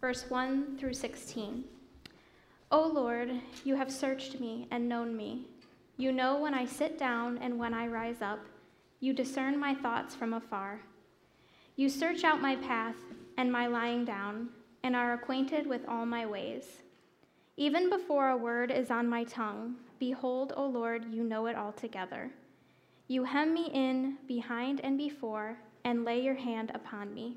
verse 1 through 16. O Lord, you have searched me and known me. You know when I sit down and when I rise up. You discern my thoughts from afar. You search out my path and my lying down, and are acquainted with all my ways. Even before a word is on my tongue, behold, O Lord, you know it altogether. You hem me in behind and before, and lay your hand upon me.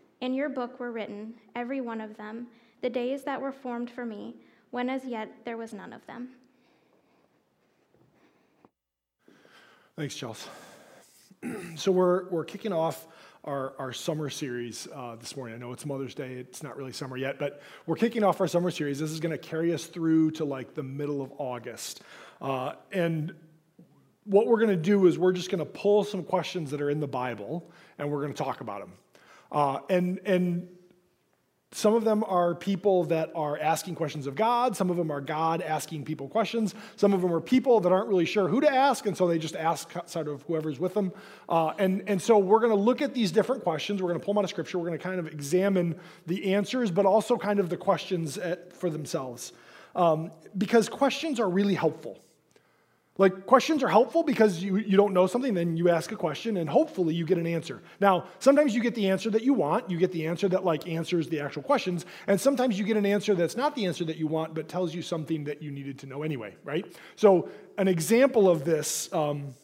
In your book were written, every one of them, the days that were formed for me, when as yet there was none of them. Thanks, Chelsea. so we're, we're kicking off our, our summer series uh, this morning. I know it's Mother's Day, it's not really summer yet, but we're kicking off our summer series. This is going to carry us through to like the middle of August. Uh, and what we're going to do is we're just going to pull some questions that are in the Bible and we're going to talk about them. Uh, and, and some of them are people that are asking questions of God. Some of them are God asking people questions. Some of them are people that aren't really sure who to ask, and so they just ask sort of whoever's with them. Uh, and, and so we're going to look at these different questions. We're going to pull them out of Scripture. We're going to kind of examine the answers, but also kind of the questions at, for themselves. Um, because questions are really helpful. Like, questions are helpful because you, you don't know something, then you ask a question, and hopefully you get an answer. Now, sometimes you get the answer that you want. You get the answer that, like, answers the actual questions. And sometimes you get an answer that's not the answer that you want, but tells you something that you needed to know anyway, right? So, an example of this. Um,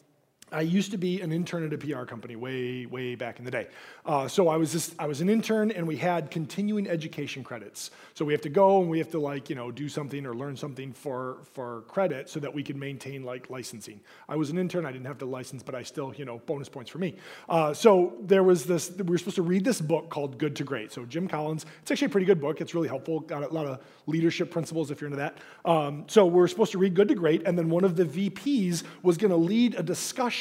I used to be an intern at a PR company way, way back in the day. Uh, so I was just, I was an intern, and we had continuing education credits. So we have to go and we have to like you know do something or learn something for for credit so that we can maintain like licensing. I was an intern, I didn't have the license, but I still you know bonus points for me. Uh, so there was this. We were supposed to read this book called Good to Great. So Jim Collins. It's actually a pretty good book. It's really helpful. Got a lot of leadership principles if you're into that. Um, so we're supposed to read Good to Great, and then one of the VPs was going to lead a discussion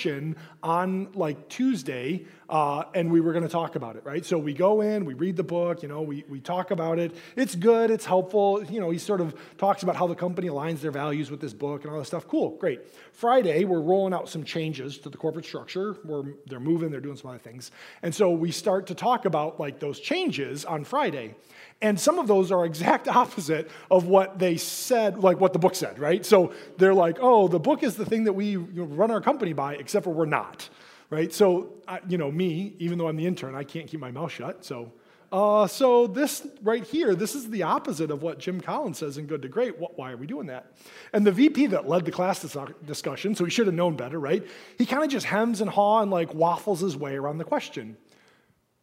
on like Tuesday, uh, and we were going to talk about it, right? So we go in, we read the book, you know, we, we talk about it. It's good, it's helpful. You know, he sort of talks about how the company aligns their values with this book and all this stuff. Cool, great. Friday, we're rolling out some changes to the corporate structure. We're, they're moving, they're doing some other things. And so we start to talk about like those changes on Friday. And some of those are exact opposite of what they said, like what the book said, right? So they're like, oh, the book is the thing that we run our company by, except for we're not, right? So, you know, me, even though I'm the intern, I can't keep my mouth shut. So, uh, so this right here, this is the opposite of what Jim Collins says in Good to Great. Why are we doing that? And the VP that led the class discussion, so he should have known better, right? He kind of just hems and haw and like waffles his way around the question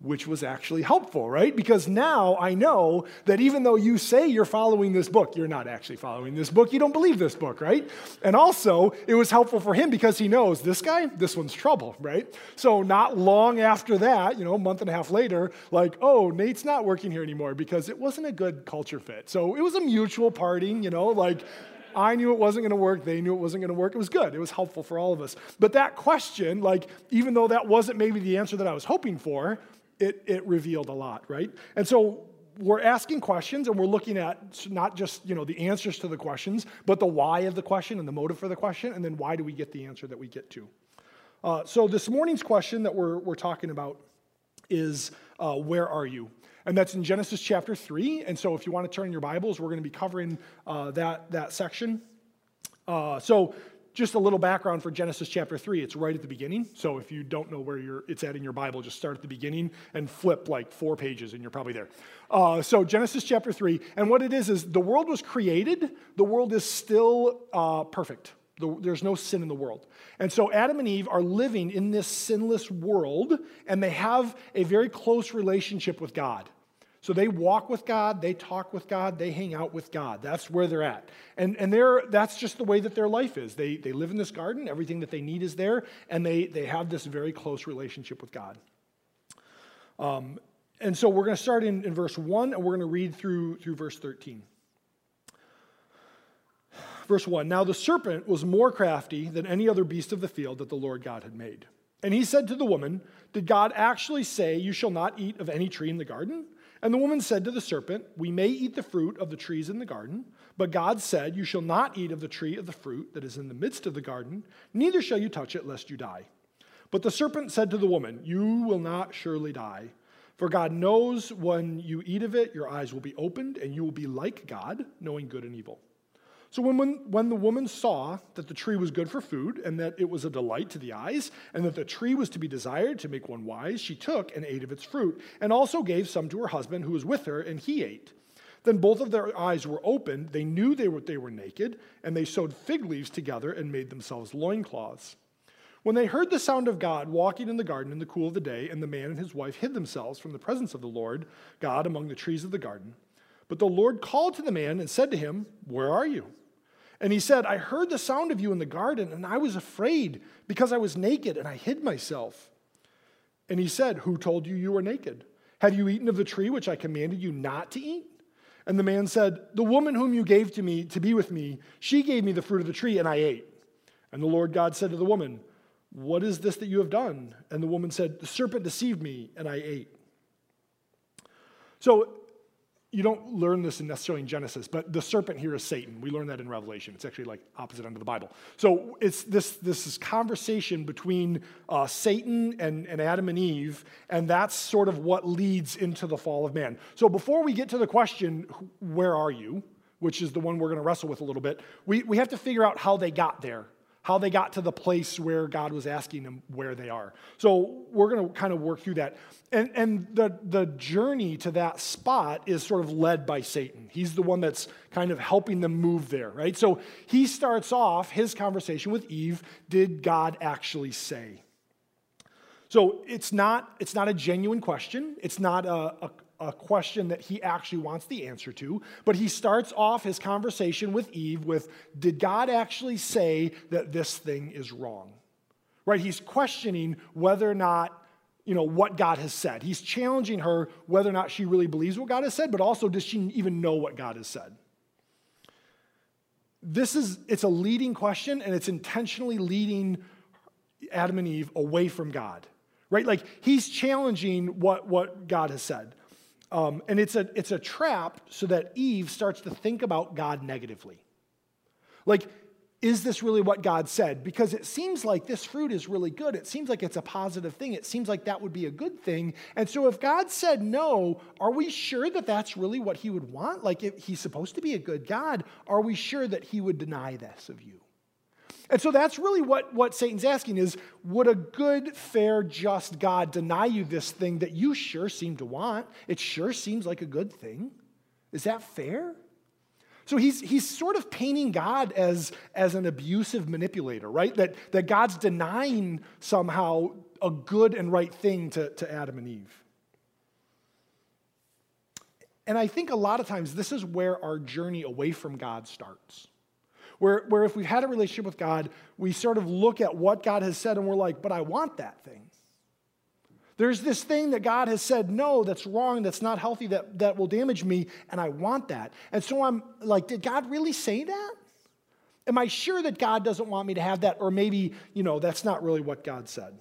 which was actually helpful, right? Because now I know that even though you say you're following this book, you're not actually following this book. You don't believe this book, right? And also, it was helpful for him because he knows this guy, this one's trouble, right? So, not long after that, you know, a month and a half later, like, oh, Nate's not working here anymore because it wasn't a good culture fit. So, it was a mutual parting, you know, like, I knew it wasn't going to work. They knew it wasn't going to work. It was good. It was helpful for all of us. But that question, like, even though that wasn't maybe the answer that I was hoping for, it, it revealed a lot, right? And so we're asking questions and we're looking at not just you know the answers to the questions but the why of the question and the motive for the question and then why do we get the answer that we get to? Uh, so this morning's question that we're, we're talking about is uh, where are you? And that's in genesis chapter 3 and so if you want to turn your bibles we're going to be covering uh, that, that section. Uh, so just a little background for Genesis chapter 3. It's right at the beginning. So if you don't know where you're, it's at in your Bible, just start at the beginning and flip like four pages and you're probably there. Uh, so Genesis chapter 3. And what it is, is the world was created, the world is still uh, perfect. The, there's no sin in the world. And so Adam and Eve are living in this sinless world and they have a very close relationship with God. So they walk with God, they talk with God, they hang out with God. That's where they're at. And, and they're, that's just the way that their life is. They, they live in this garden, everything that they need is there, and they, they have this very close relationship with God. Um, and so we're going to start in, in verse 1, and we're going to read through, through verse 13. Verse 1 Now the serpent was more crafty than any other beast of the field that the Lord God had made. And he said to the woman, Did God actually say, You shall not eat of any tree in the garden? And the woman said to the serpent, We may eat the fruit of the trees in the garden, but God said, You shall not eat of the tree of the fruit that is in the midst of the garden, neither shall you touch it, lest you die. But the serpent said to the woman, You will not surely die. For God knows when you eat of it, your eyes will be opened, and you will be like God, knowing good and evil. So when, when, when, the woman saw that the tree was good for food, and that it was a delight to the eyes, and that the tree was to be desired to make one wise, she took and ate of its fruit, and also gave some to her husband who was with her, and he ate. Then both of their eyes were opened, they knew they were, they were naked, and they sewed fig leaves together and made themselves loincloths. When they heard the sound of God walking in the garden in the cool of the day, and the man and his wife hid themselves from the presence of the Lord God among the trees of the garden. But the Lord called to the man and said to him, Where are you? And he said, I heard the sound of you in the garden, and I was afraid because I was naked and I hid myself. And he said, Who told you you were naked? Have you eaten of the tree which I commanded you not to eat? And the man said, The woman whom you gave to me to be with me, she gave me the fruit of the tree, and I ate. And the Lord God said to the woman, What is this that you have done? And the woman said, The serpent deceived me, and I ate. So you don't learn this necessarily in Genesis, but the serpent here is Satan. We learn that in Revelation. It's actually like opposite end of the Bible. So it's this this is conversation between uh, Satan and, and Adam and Eve, and that's sort of what leads into the fall of man. So before we get to the question, where are you, which is the one we're going to wrestle with a little bit, we, we have to figure out how they got there how they got to the place where God was asking them where they are. So we're going to kind of work through that. And, and the, the journey to that spot is sort of led by Satan. He's the one that's kind of helping them move there, right? So he starts off his conversation with Eve Did God actually say? So it's not, it's not a genuine question. It's not a, a, a question that he actually wants the answer to, but he starts off his conversation with Eve with Did God actually say that this thing is wrong? Right? He's questioning whether or not you know what God has said. He's challenging her whether or not she really believes what God has said, but also does she even know what God has said? This is it's a leading question and it's intentionally leading Adam and Eve away from God. Right? Like he's challenging what, what God has said. Um, and it's a, it's a trap so that Eve starts to think about God negatively. Like, is this really what God said? Because it seems like this fruit is really good. It seems like it's a positive thing. It seems like that would be a good thing. And so, if God said no, are we sure that that's really what He would want? Like, if He's supposed to be a good God, are we sure that He would deny this of you? And so that's really what, what Satan's asking is would a good, fair, just God deny you this thing that you sure seem to want? It sure seems like a good thing. Is that fair? So he's, he's sort of painting God as, as an abusive manipulator, right? That, that God's denying somehow a good and right thing to, to Adam and Eve. And I think a lot of times this is where our journey away from God starts. Where, where if we've had a relationship with God, we sort of look at what God has said and we're like, but I want that thing. There's this thing that God has said, no, that's wrong, that's not healthy, that, that will damage me, and I want that. And so I'm like, did God really say that? Am I sure that God doesn't want me to have that? Or maybe, you know, that's not really what God said.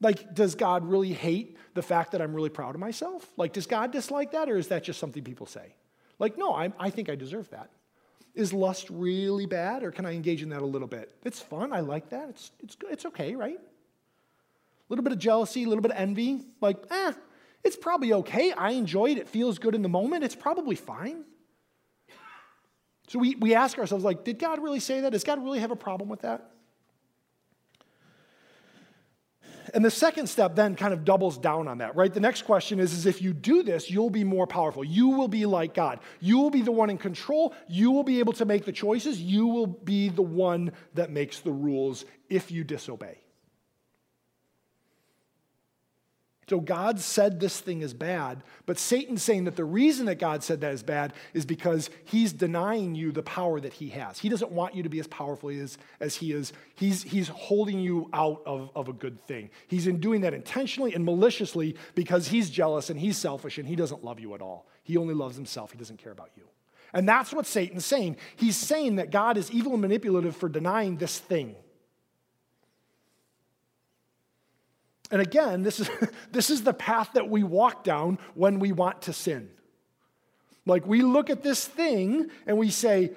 Like, does God really hate the fact that I'm really proud of myself? Like, does God dislike that, or is that just something people say? Like, no, I, I think I deserve that. Is lust really bad, or can I engage in that a little bit? It's fun. I like that. It's, it's, good. it's okay, right? A little bit of jealousy, a little bit of envy. Like, eh, it's probably okay. I enjoy it. It feels good in the moment. It's probably fine. So we, we ask ourselves, like, did God really say that? Does God really have a problem with that? And the second step then kind of doubles down on that, right? The next question is, is if you do this, you'll be more powerful. You will be like God. You will be the one in control. You will be able to make the choices. You will be the one that makes the rules if you disobey. So God said this thing is bad, but Satan's saying that the reason that God said that is bad is because he's denying you the power that he has. He doesn't want you to be as powerful as, as he is. He's, he's holding you out of, of a good thing. He's in doing that intentionally and maliciously because he's jealous and he's selfish and he doesn't love you at all. He only loves himself. He doesn't care about you. And that's what Satan's saying. He's saying that God is evil and manipulative for denying this thing. And again, this is, this is the path that we walk down when we want to sin. Like we look at this thing and we say,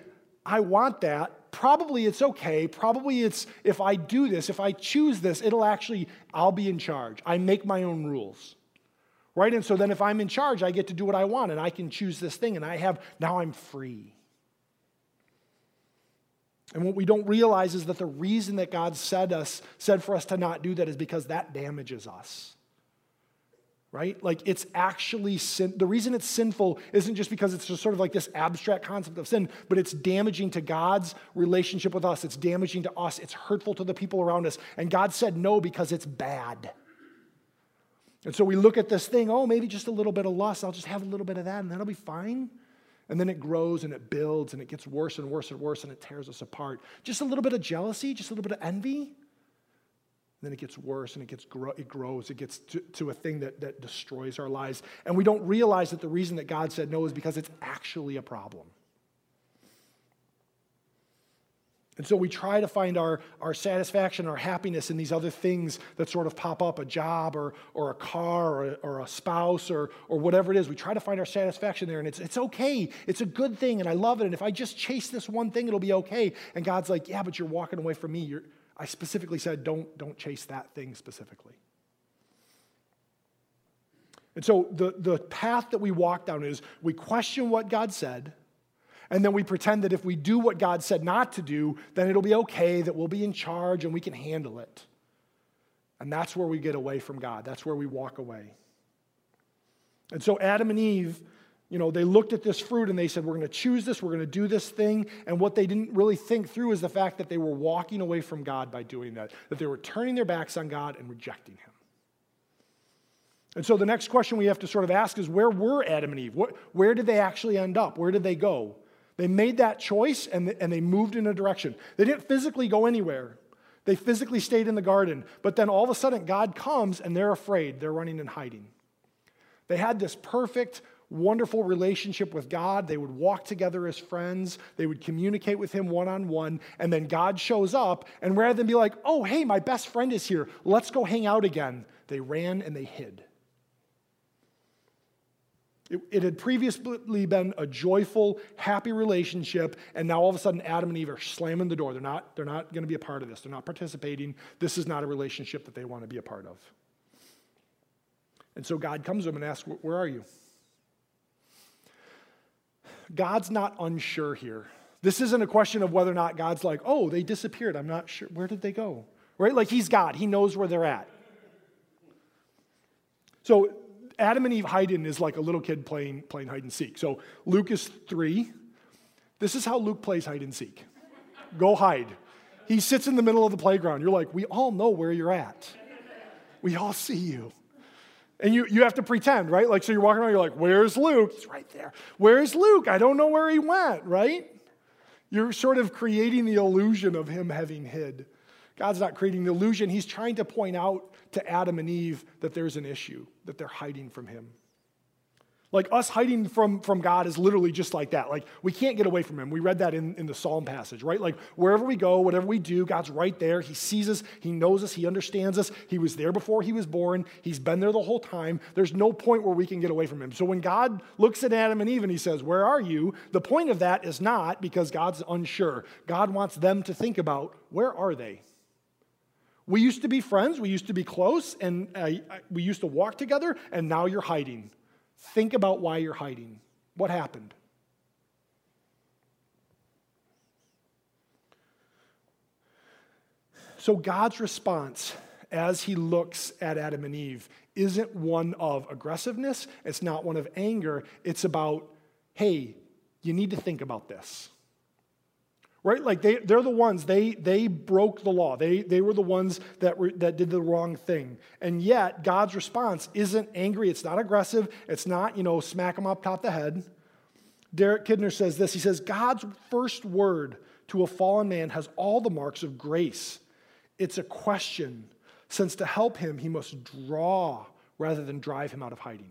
I want that. Probably it's okay. Probably it's if I do this, if I choose this, it'll actually, I'll be in charge. I make my own rules. Right? And so then if I'm in charge, I get to do what I want and I can choose this thing and I have, now I'm free. And what we don't realize is that the reason that God said us said for us to not do that is because that damages us. Right? Like it's actually sin. The reason it's sinful isn't just because it's just sort of like this abstract concept of sin, but it's damaging to God's relationship with us. It's damaging to us. It's hurtful to the people around us. And God said no because it's bad. And so we look at this thing, oh, maybe just a little bit of lust. I'll just have a little bit of that and that'll be fine. And then it grows and it builds and it gets worse and worse and worse and it tears us apart. Just a little bit of jealousy, just a little bit of envy. And then it gets worse and it gets it grows. It gets to, to a thing that, that destroys our lives. And we don't realize that the reason that God said no is because it's actually a problem. And so we try to find our, our satisfaction, our happiness in these other things that sort of pop up a job or, or a car or or a spouse or, or whatever it is. We try to find our satisfaction there, and it's, it's okay. It's a good thing, and I love it. And if I just chase this one thing, it'll be okay. And God's like, Yeah, but you're walking away from me. You're, I specifically said, don't, don't chase that thing specifically. And so the, the path that we walk down is we question what God said and then we pretend that if we do what God said not to do, then it'll be okay, that we'll be in charge and we can handle it. And that's where we get away from God. That's where we walk away. And so Adam and Eve, you know, they looked at this fruit and they said, We're going to choose this, we're going to do this thing. And what they didn't really think through is the fact that they were walking away from God by doing that, that they were turning their backs on God and rejecting Him. And so the next question we have to sort of ask is where were Adam and Eve? What, where did they actually end up? Where did they go? They made that choice and, and they moved in a direction. They didn't physically go anywhere. They physically stayed in the garden. But then all of a sudden, God comes and they're afraid. They're running and hiding. They had this perfect, wonderful relationship with God. They would walk together as friends. They would communicate with Him one on one. And then God shows up. And rather than be like, oh, hey, my best friend is here, let's go hang out again, they ran and they hid. It, it, had previously been a joyful, happy relationship, and now all of a sudden Adam and Eve are slamming the door. They're not, they're not going to be a part of this. They're not participating. This is not a relationship that they want to be a part of. And so God comes to them and asks, Where are you? God's not unsure here. This isn't a question of whether or not God's like, Oh, they disappeared. I'm not sure. Where did they go? Right? Like He's God, He knows where they're at. So Adam and Eve hiding is like a little kid playing, playing hide and seek. So Luke is three. This is how Luke plays hide and seek. Go hide. He sits in the middle of the playground. You're like, we all know where you're at. We all see you. And you, you have to pretend, right? Like, so you're walking around, you're like, where's Luke? He's right there. Where's Luke? I don't know where he went, right? You're sort of creating the illusion of him having hid. God's not creating the illusion. He's trying to point out to Adam and Eve that there's an issue, that they're hiding from Him. Like us hiding from, from God is literally just like that. Like we can't get away from Him. We read that in, in the Psalm passage, right? Like wherever we go, whatever we do, God's right there. He sees us, He knows us, He understands us. He was there before He was born, He's been there the whole time. There's no point where we can get away from Him. So when God looks at Adam and Eve and He says, Where are you? The point of that is not because God's unsure. God wants them to think about, Where are they? We used to be friends, we used to be close, and uh, we used to walk together, and now you're hiding. Think about why you're hiding. What happened? So, God's response as he looks at Adam and Eve isn't one of aggressiveness, it's not one of anger, it's about, hey, you need to think about this. Right? Like they, they're the ones, they, they broke the law. They, they were the ones that, that did the wrong thing. And yet, God's response isn't angry, it's not aggressive, it's not, you know, smack them up top the head. Derek Kidner says this He says, God's first word to a fallen man has all the marks of grace. It's a question, since to help him, he must draw rather than drive him out of hiding.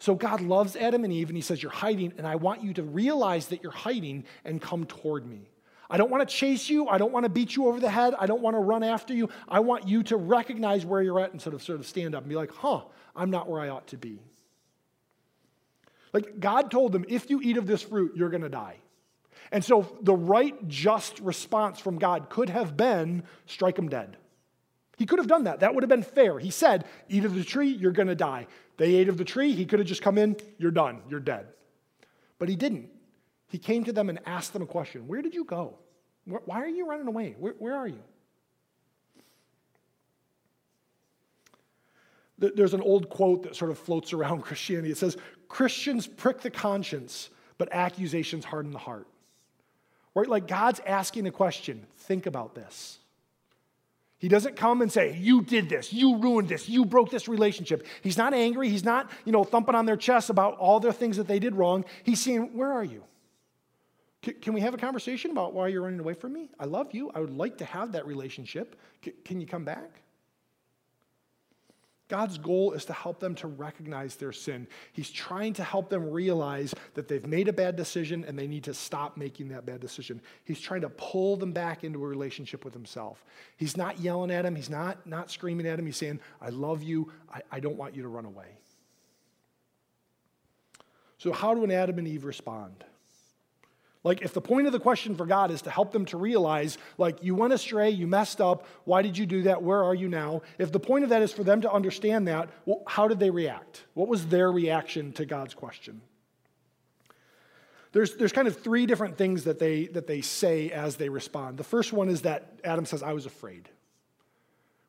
So God loves Adam and Eve, and he says, You're hiding, and I want you to realize that you're hiding and come toward me. I don't want to chase you. I don't want to beat you over the head. I don't want to run after you. I want you to recognize where you're at and sort of sort of stand up and be like, huh, I'm not where I ought to be. Like God told them, if you eat of this fruit, you're going to die. And so the right, just response from God could have been strike him dead. He could have done that. That would have been fair. He said, Eat of the tree, you're going to die. They ate of the tree. He could have just come in, You're done, you're dead. But he didn't. He came to them and asked them a question Where did you go? Why are you running away? Where, where are you? There's an old quote that sort of floats around Christianity. It says, Christians prick the conscience, but accusations harden the heart. Right? Like God's asking a question. Think about this. He doesn't come and say, You did this, you ruined this, you broke this relationship. He's not angry. He's not, you know, thumping on their chest about all their things that they did wrong. He's saying, Where are you? Can we have a conversation about why you're running away from me? I love you. I would like to have that relationship. Can you come back? God's goal is to help them to recognize their sin. He's trying to help them realize that they've made a bad decision and they need to stop making that bad decision. He's trying to pull them back into a relationship with himself. He's not yelling at them, he's not, not screaming at him. He's saying, I love you, I, I don't want you to run away. So, how do an Adam and Eve respond? Like, if the point of the question for God is to help them to realize, like, you went astray, you messed up, why did you do that, where are you now? If the point of that is for them to understand that, well, how did they react? What was their reaction to God's question? There's, there's kind of three different things that they, that they say as they respond. The first one is that Adam says, I was afraid.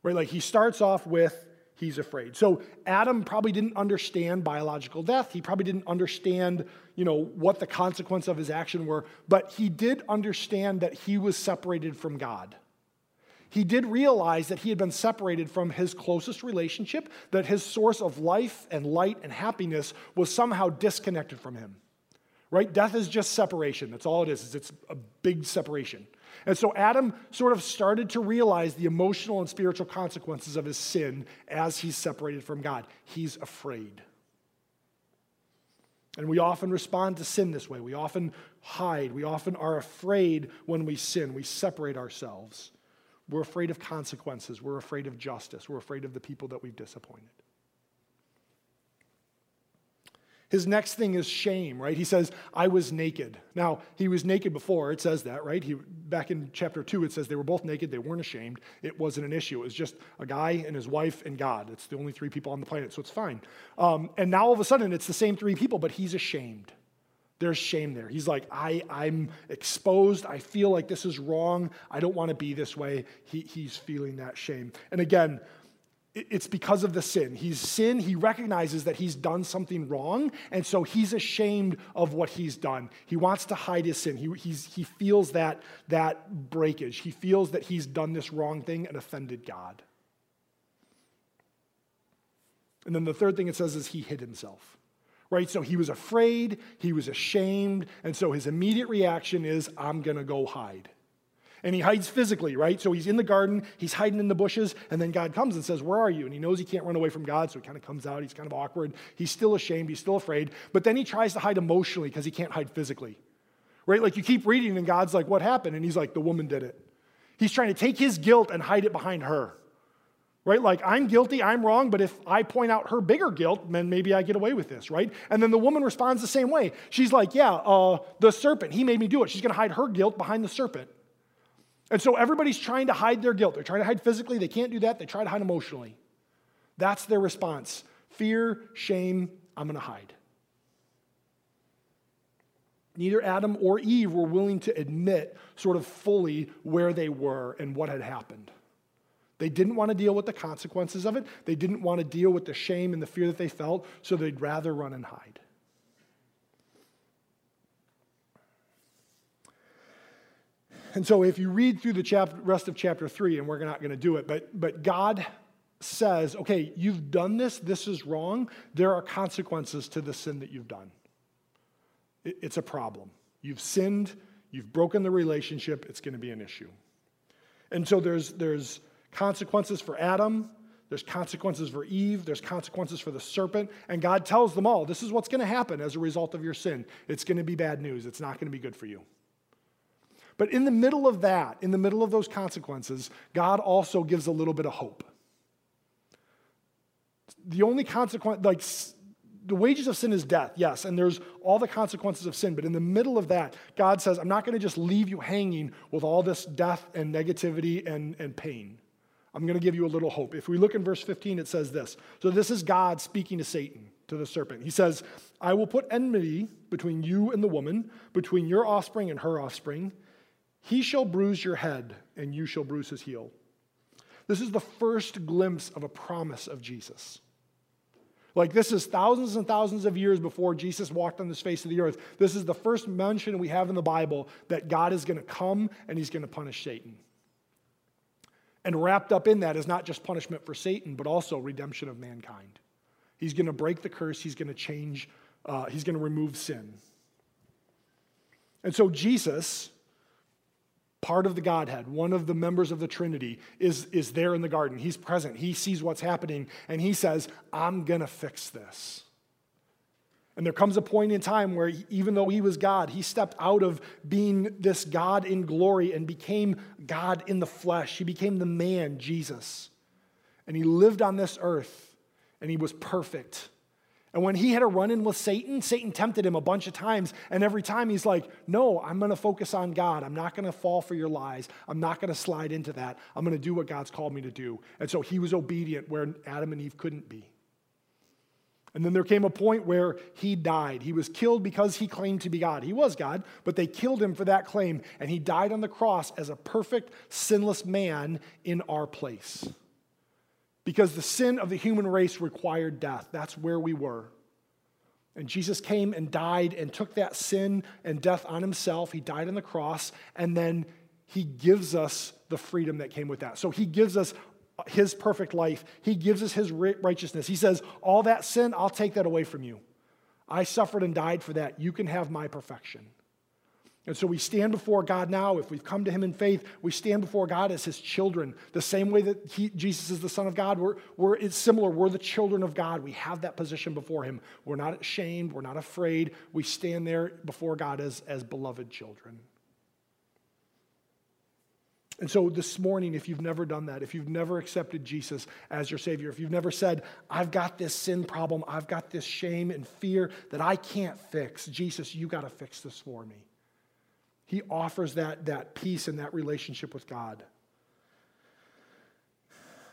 Right? Like, he starts off with, he's afraid. So Adam probably didn't understand biological death. He probably didn't understand, you know, what the consequence of his action were, but he did understand that he was separated from God. He did realize that he had been separated from his closest relationship, that his source of life and light and happiness was somehow disconnected from him. Right? Death is just separation. That's all it is. It's a big separation. And so Adam sort of started to realize the emotional and spiritual consequences of his sin as he's separated from God. He's afraid. And we often respond to sin this way. We often hide. We often are afraid when we sin. We separate ourselves. We're afraid of consequences. We're afraid of justice. We're afraid of the people that we've disappointed. His next thing is shame, right? He says, I was naked. Now, he was naked before, it says that, right? He, back in chapter 2, it says they were both naked, they weren't ashamed. It wasn't an issue. It was just a guy and his wife and God. It's the only three people on the planet, so it's fine. Um, and now all of a sudden, it's the same three people, but he's ashamed. There's shame there. He's like, I, I'm exposed. I feel like this is wrong. I don't want to be this way. He, he's feeling that shame. And again, it's because of the sin. He's sin. He recognizes that he's done something wrong, and so he's ashamed of what he's done. He wants to hide his sin. He, he feels that, that breakage. He feels that he's done this wrong thing and offended God. And then the third thing it says is he hid himself. Right? So he was afraid, he was ashamed, and so his immediate reaction is, I'm going to go hide. And he hides physically, right? So he's in the garden, he's hiding in the bushes, and then God comes and says, Where are you? And he knows he can't run away from God, so he kind of comes out. He's kind of awkward. He's still ashamed, he's still afraid. But then he tries to hide emotionally because he can't hide physically, right? Like you keep reading, and God's like, What happened? And he's like, The woman did it. He's trying to take his guilt and hide it behind her, right? Like, I'm guilty, I'm wrong, but if I point out her bigger guilt, then maybe I get away with this, right? And then the woman responds the same way. She's like, Yeah, uh, the serpent, he made me do it. She's going to hide her guilt behind the serpent. And so everybody's trying to hide their guilt. They're trying to hide physically, they can't do that. They try to hide emotionally. That's their response fear, shame, I'm going to hide. Neither Adam or Eve were willing to admit, sort of fully, where they were and what had happened. They didn't want to deal with the consequences of it. They didn't want to deal with the shame and the fear that they felt, so they'd rather run and hide. And so, if you read through the rest of chapter three, and we're not going to do it, but, but God says, okay, you've done this, this is wrong. There are consequences to the sin that you've done. It, it's a problem. You've sinned, you've broken the relationship, it's going to be an issue. And so, there's, there's consequences for Adam, there's consequences for Eve, there's consequences for the serpent, and God tells them all this is what's going to happen as a result of your sin. It's going to be bad news, it's not going to be good for you. But in the middle of that, in the middle of those consequences, God also gives a little bit of hope. The only consequence, like the wages of sin is death, yes, and there's all the consequences of sin. But in the middle of that, God says, I'm not going to just leave you hanging with all this death and negativity and, and pain. I'm going to give you a little hope. If we look in verse 15, it says this. So this is God speaking to Satan, to the serpent. He says, I will put enmity between you and the woman, between your offspring and her offspring. He shall bruise your head, and you shall bruise his heel. This is the first glimpse of a promise of Jesus. Like, this is thousands and thousands of years before Jesus walked on the face of the earth. This is the first mention we have in the Bible that God is going to come and he's going to punish Satan. And wrapped up in that is not just punishment for Satan, but also redemption of mankind. He's going to break the curse, he's going to change, uh, he's going to remove sin. And so, Jesus, part of the Godhead, one of the members of the Trinity, is, is there in the garden. He's present. He sees what's happening, and he says, I'm going to fix this. And there comes a point in time where, even though he was God, he stepped out of being this God in glory and became God in the flesh. He became the man, Jesus. And he lived on this earth, and he was perfect. And when he had a run in with Satan, Satan tempted him a bunch of times. And every time he's like, No, I'm going to focus on God. I'm not going to fall for your lies. I'm not going to slide into that. I'm going to do what God's called me to do. And so he was obedient where Adam and Eve couldn't be. And then there came a point where he died. He was killed because he claimed to be God. He was God, but they killed him for that claim. And he died on the cross as a perfect, sinless man in our place because the sin of the human race required death. That's where we were. And Jesus came and died and took that sin and death on himself. He died on the cross, and then he gives us the freedom that came with that. So he gives us his perfect life, he gives us his righteousness. He says, All that sin, I'll take that away from you. I suffered and died for that. You can have my perfection. And so we stand before God now. If we've come to Him in faith, we stand before God as His children. The same way that he, Jesus is the Son of God, we're, we're, it's similar. We're the children of God. We have that position before Him. We're not ashamed. We're not afraid. We stand there before God as, as beloved children. And so this morning, if you've never done that, if you've never accepted Jesus as your Savior, if you've never said, I've got this sin problem, I've got this shame and fear that I can't fix, Jesus, you got to fix this for me. He offers that, that peace and that relationship with God.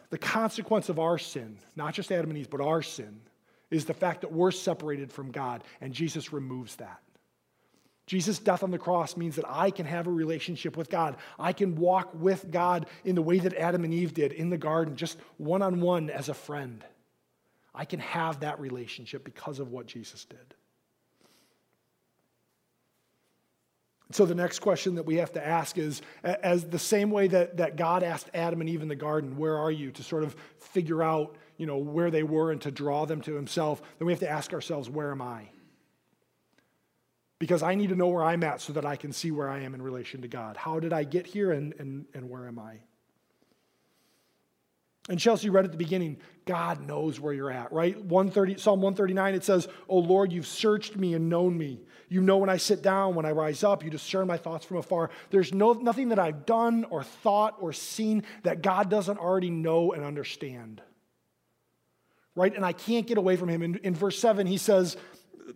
The consequence of our sin, not just Adam and Eve, but our sin, is the fact that we're separated from God, and Jesus removes that. Jesus' death on the cross means that I can have a relationship with God. I can walk with God in the way that Adam and Eve did in the garden, just one on one as a friend. I can have that relationship because of what Jesus did. So the next question that we have to ask is as the same way that, that God asked Adam and Eve in the garden, where are you, to sort of figure out, you know, where they were and to draw them to himself, then we have to ask ourselves, where am I? Because I need to know where I'm at so that I can see where I am in relation to God. How did I get here and, and, and where am I? And Chelsea read at the beginning, God knows where you're at, right? 130, Psalm 139, it says, Oh Lord, you've searched me and known me. You know when I sit down, when I rise up, you discern my thoughts from afar. There's no, nothing that I've done or thought or seen that God doesn't already know and understand. Right? And I can't get away from him. In, in verse 7, he says,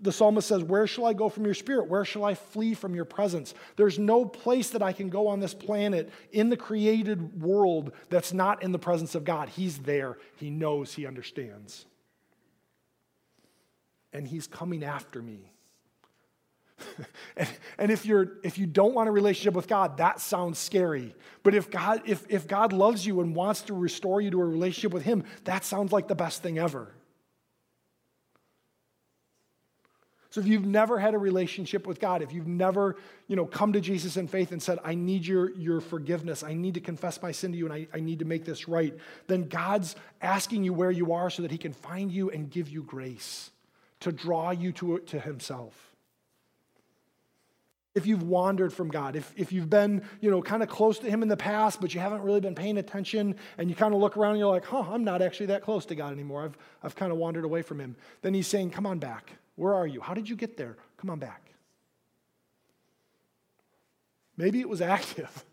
the psalmist says, Where shall I go from your spirit? Where shall I flee from your presence? There's no place that I can go on this planet in the created world that's not in the presence of God. He's there, He knows, He understands. And He's coming after me. and, and if you're if you don't want a relationship with God, that sounds scary. But if God if if God loves you and wants to restore you to a relationship with him, that sounds like the best thing ever. So if you've never had a relationship with God, if you've never, you know, come to Jesus in faith and said, I need your, your forgiveness, I need to confess my sin to you, and I, I need to make this right, then God's asking you where you are so that he can find you and give you grace to draw you to, to himself. If you've wandered from God, if, if you've been, you know, kind of close to him in the past, but you haven't really been paying attention, and you kind of look around and you're like, huh, I'm not actually that close to God anymore. I've, I've kind of wandered away from him. Then he's saying, come on back. Where are you? How did you get there? Come on back. Maybe it was active.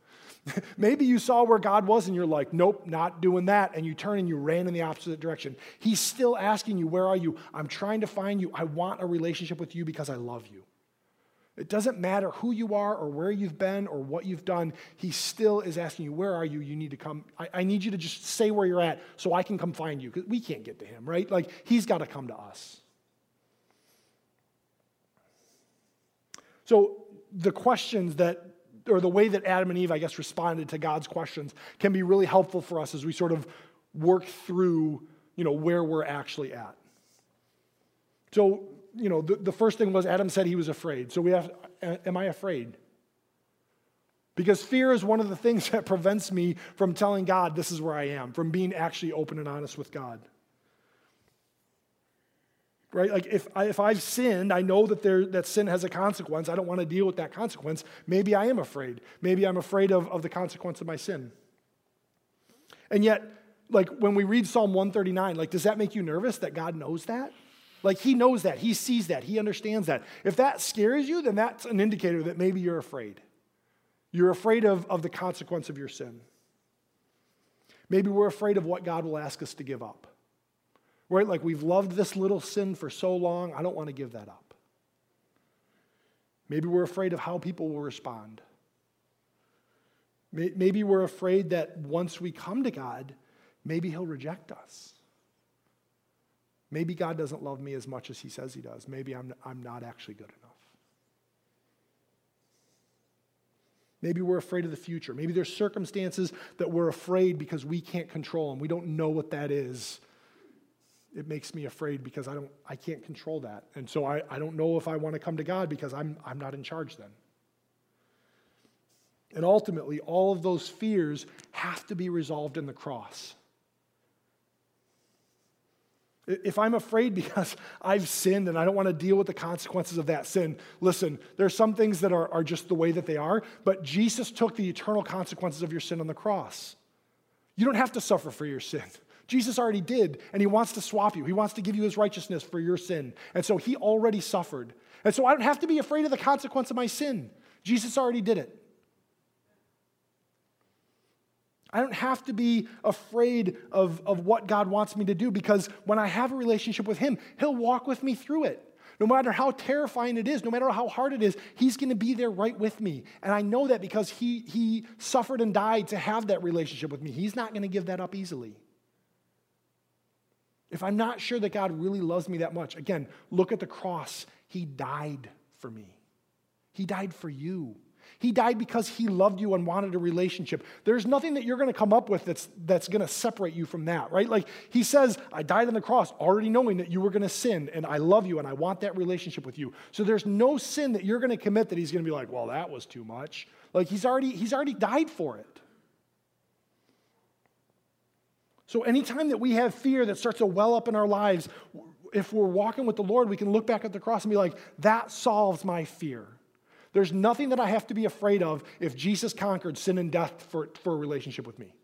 Maybe you saw where God was and you're like, nope, not doing that. And you turn and you ran in the opposite direction. He's still asking you, where are you? I'm trying to find you. I want a relationship with you because I love you. It doesn't matter who you are or where you've been or what you've done. He still is asking you, where are you? You need to come. I, I need you to just say where you're at so I can come find you because we can't get to him, right? Like, he's got to come to us. So the questions that, or the way that Adam and Eve, I guess, responded to God's questions can be really helpful for us as we sort of work through, you know, where we're actually at. So, you know, the, the first thing was Adam said he was afraid. So we have, am I afraid? Because fear is one of the things that prevents me from telling God this is where I am, from being actually open and honest with God right? Like if, I, if I've sinned, I know that, there, that sin has a consequence. I don't want to deal with that consequence. Maybe I am afraid. Maybe I'm afraid of, of the consequence of my sin. And yet, like when we read Psalm 139, like does that make you nervous that God knows that? Like he knows that, he sees that, he understands that. If that scares you, then that's an indicator that maybe you're afraid. You're afraid of, of the consequence of your sin. Maybe we're afraid of what God will ask us to give up. Right? Like we've loved this little sin for so long, I don't want to give that up. Maybe we're afraid of how people will respond. Maybe we're afraid that once we come to God, maybe He'll reject us. Maybe God doesn't love me as much as He says He does. Maybe I'm, I'm not actually good enough. Maybe we're afraid of the future. Maybe there's circumstances that we're afraid because we can't control them. We don't know what that is it makes me afraid because I don't I can't control that. And so I, I don't know if I want to come to God because I'm I'm not in charge then. And ultimately, all of those fears have to be resolved in the cross. If I'm afraid because I've sinned and I don't want to deal with the consequences of that sin, listen, there are some things that are, are just the way that they are, but Jesus took the eternal consequences of your sin on the cross. You don't have to suffer for your sin. Jesus already did, and he wants to swap you. He wants to give you his righteousness for your sin. And so he already suffered. And so I don't have to be afraid of the consequence of my sin. Jesus already did it. I don't have to be afraid of, of what God wants me to do because when I have a relationship with Him, He'll walk with me through it. No matter how terrifying it is, no matter how hard it is, He's going to be there right with me. And I know that because He, he suffered and died to have that relationship with me. He's not going to give that up easily. If I'm not sure that God really loves me that much, again, look at the cross. He died for me, He died for you. He died because he loved you and wanted a relationship. There's nothing that you're going to come up with that's, that's going to separate you from that, right? Like he says, I died on the cross already knowing that you were going to sin, and I love you and I want that relationship with you. So there's no sin that you're going to commit that he's going to be like, well, that was too much. Like he's already, he's already died for it. So, anytime that we have fear that starts to well up in our lives, if we're walking with the Lord, we can look back at the cross and be like, that solves my fear. There's nothing that I have to be afraid of if Jesus conquered sin and death for, for a relationship with me.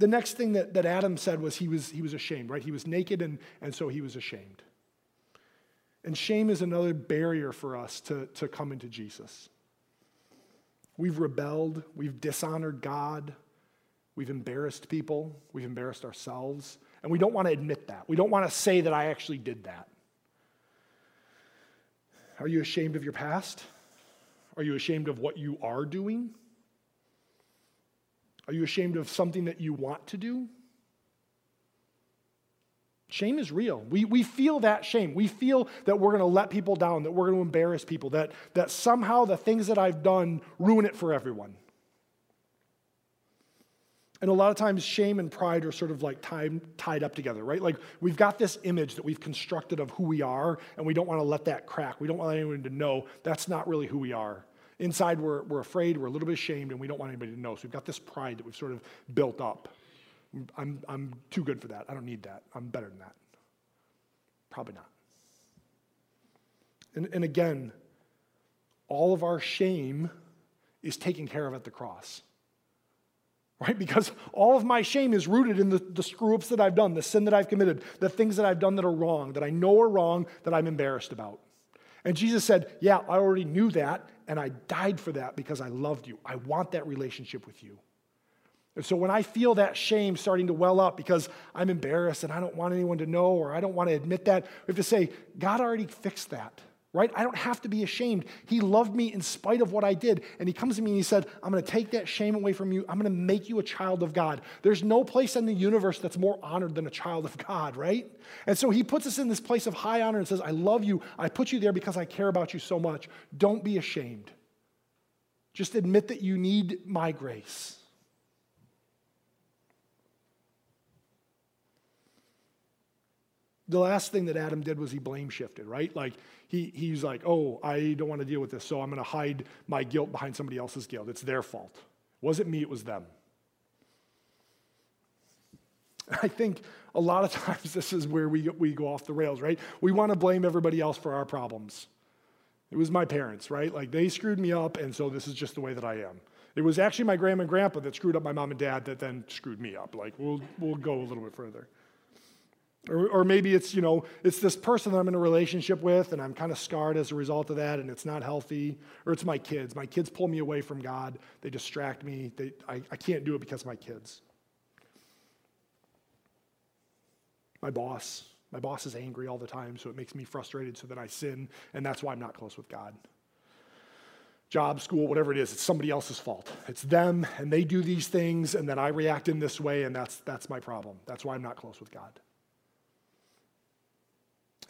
The next thing that, that Adam said was he, was he was ashamed, right? He was naked and, and so he was ashamed. And shame is another barrier for us to, to come into Jesus. We've rebelled, we've dishonored God, we've embarrassed people, we've embarrassed ourselves, and we don't want to admit that. We don't want to say that I actually did that. Are you ashamed of your past? Are you ashamed of what you are doing? Are you ashamed of something that you want to do? Shame is real. We, we feel that shame. We feel that we're going to let people down, that we're going to embarrass people, that, that somehow the things that I've done ruin it for everyone. And a lot of times, shame and pride are sort of like tied, tied up together, right? Like we've got this image that we've constructed of who we are, and we don't want to let that crack. We don't want anyone to know that's not really who we are. Inside, we're, we're afraid, we're a little bit ashamed, and we don't want anybody to know. So we've got this pride that we've sort of built up. I'm, I'm too good for that. I don't need that. I'm better than that. Probably not. And, and again, all of our shame is taken care of at the cross right? Because all of my shame is rooted in the, the screw ups that I've done, the sin that I've committed, the things that I've done that are wrong, that I know are wrong, that I'm embarrassed about. And Jesus said, Yeah, I already knew that, and I died for that because I loved you. I want that relationship with you. And so when I feel that shame starting to well up because I'm embarrassed and I don't want anyone to know or I don't want to admit that, we have to say, God already fixed that right? I don't have to be ashamed. He loved me in spite of what I did. And he comes to me and he said, I'm going to take that shame away from you. I'm going to make you a child of God. There's no place in the universe that's more honored than a child of God, right? And so he puts us in this place of high honor and says, I love you. I put you there because I care about you so much. Don't be ashamed. Just admit that you need my grace. The last thing that Adam did was he blame shifted, right? Like, he, he's like, oh, I don't want to deal with this, so I'm going to hide my guilt behind somebody else's guilt. It's their fault. It wasn't me, it was them. I think a lot of times this is where we, we go off the rails, right? We want to blame everybody else for our problems. It was my parents, right? Like they screwed me up, and so this is just the way that I am. It was actually my grandma and grandpa that screwed up my mom and dad that then screwed me up. Like we'll, we'll go a little bit further. Or, or maybe it's, you know, it's this person that I'm in a relationship with and I'm kind of scarred as a result of that and it's not healthy. Or it's my kids. My kids pull me away from God. They distract me. They, I, I can't do it because of my kids. My boss. My boss is angry all the time, so it makes me frustrated, so then I sin, and that's why I'm not close with God. Job, school, whatever it is, it's somebody else's fault. It's them, and they do these things, and then I react in this way, and that's, that's my problem. That's why I'm not close with God.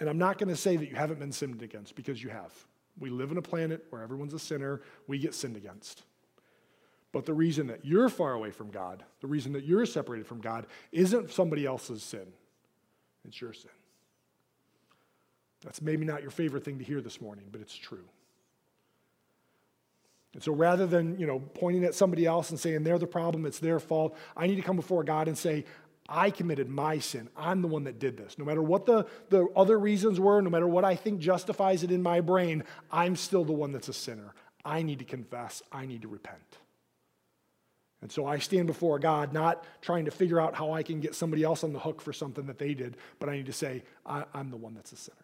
And I'm not going to say that you haven't been sinned against because you have. We live in a planet where everyone's a sinner, we get sinned against. But the reason that you're far away from God, the reason that you're separated from God, isn't somebody else's sin, it's your sin. That's maybe not your favorite thing to hear this morning, but it's true. And so rather than, you know, pointing at somebody else and saying they're the problem, it's their fault, I need to come before God and say, I committed my sin. I'm the one that did this. No matter what the, the other reasons were, no matter what I think justifies it in my brain, I'm still the one that's a sinner. I need to confess. I need to repent. And so I stand before God not trying to figure out how I can get somebody else on the hook for something that they did, but I need to say, I, am the one that's a sinner.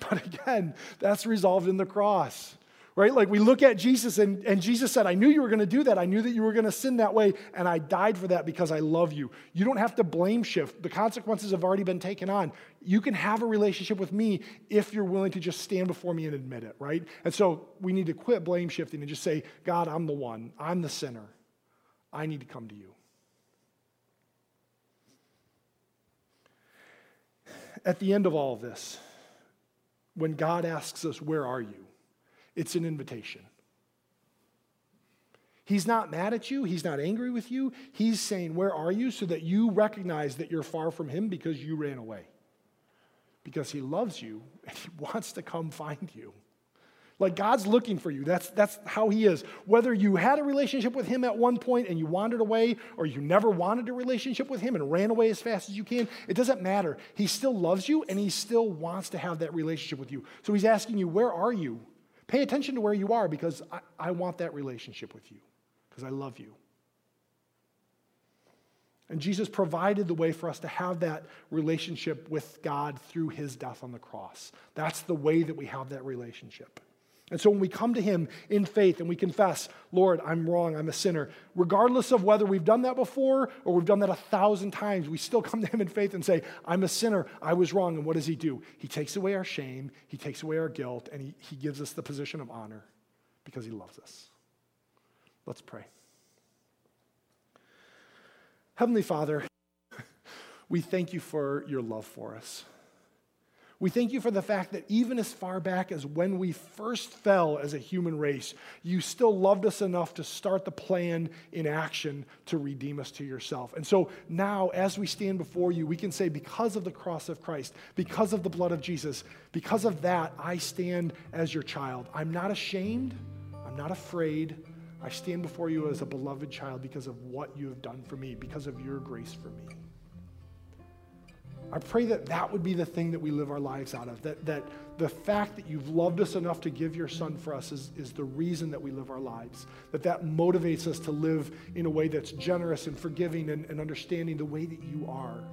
But again, that's resolved in the cross right? Like we look at Jesus, and, and Jesus said, I knew you were going to do that. I knew that you were going to sin that way, and I died for that because I love you. You don't have to blame shift. The consequences have already been taken on. You can have a relationship with me if you're willing to just stand before me and admit it, right? And so we need to quit blame shifting and just say, God, I'm the one, I'm the sinner. I need to come to you. At the end of all of this, when God asks us, Where are you? It's an invitation. He's not mad at you. He's not angry with you. He's saying, Where are you? so that you recognize that you're far from Him because you ran away. Because He loves you and He wants to come find you. Like God's looking for you. That's, that's how He is. Whether you had a relationship with Him at one point and you wandered away, or you never wanted a relationship with Him and ran away as fast as you can, it doesn't matter. He still loves you and He still wants to have that relationship with you. So He's asking you, Where are you? Pay attention to where you are because I, I want that relationship with you because I love you. And Jesus provided the way for us to have that relationship with God through his death on the cross. That's the way that we have that relationship. And so when we come to Him in faith and we confess, Lord, I'm wrong, I'm a sinner, regardless of whether we've done that before or we've done that a thousand times, we still come to Him in faith and say, I'm a sinner, I was wrong. And what does He do? He takes away our shame, He takes away our guilt, and He, he gives us the position of honor because He loves us. Let's pray. Heavenly Father, we thank you for your love for us. We thank you for the fact that even as far back as when we first fell as a human race, you still loved us enough to start the plan in action to redeem us to yourself. And so now, as we stand before you, we can say, because of the cross of Christ, because of the blood of Jesus, because of that, I stand as your child. I'm not ashamed, I'm not afraid. I stand before you as a beloved child because of what you have done for me, because of your grace for me. I pray that that would be the thing that we live our lives out of. That, that the fact that you've loved us enough to give your son for us is, is the reason that we live our lives. That that motivates us to live in a way that's generous and forgiving and, and understanding the way that you are.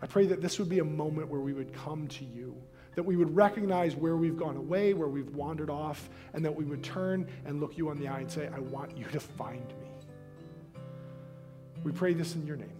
I pray that this would be a moment where we would come to you, that we would recognize where we've gone away, where we've wandered off, and that we would turn and look you on the eye and say, I want you to find me. We pray this in your name.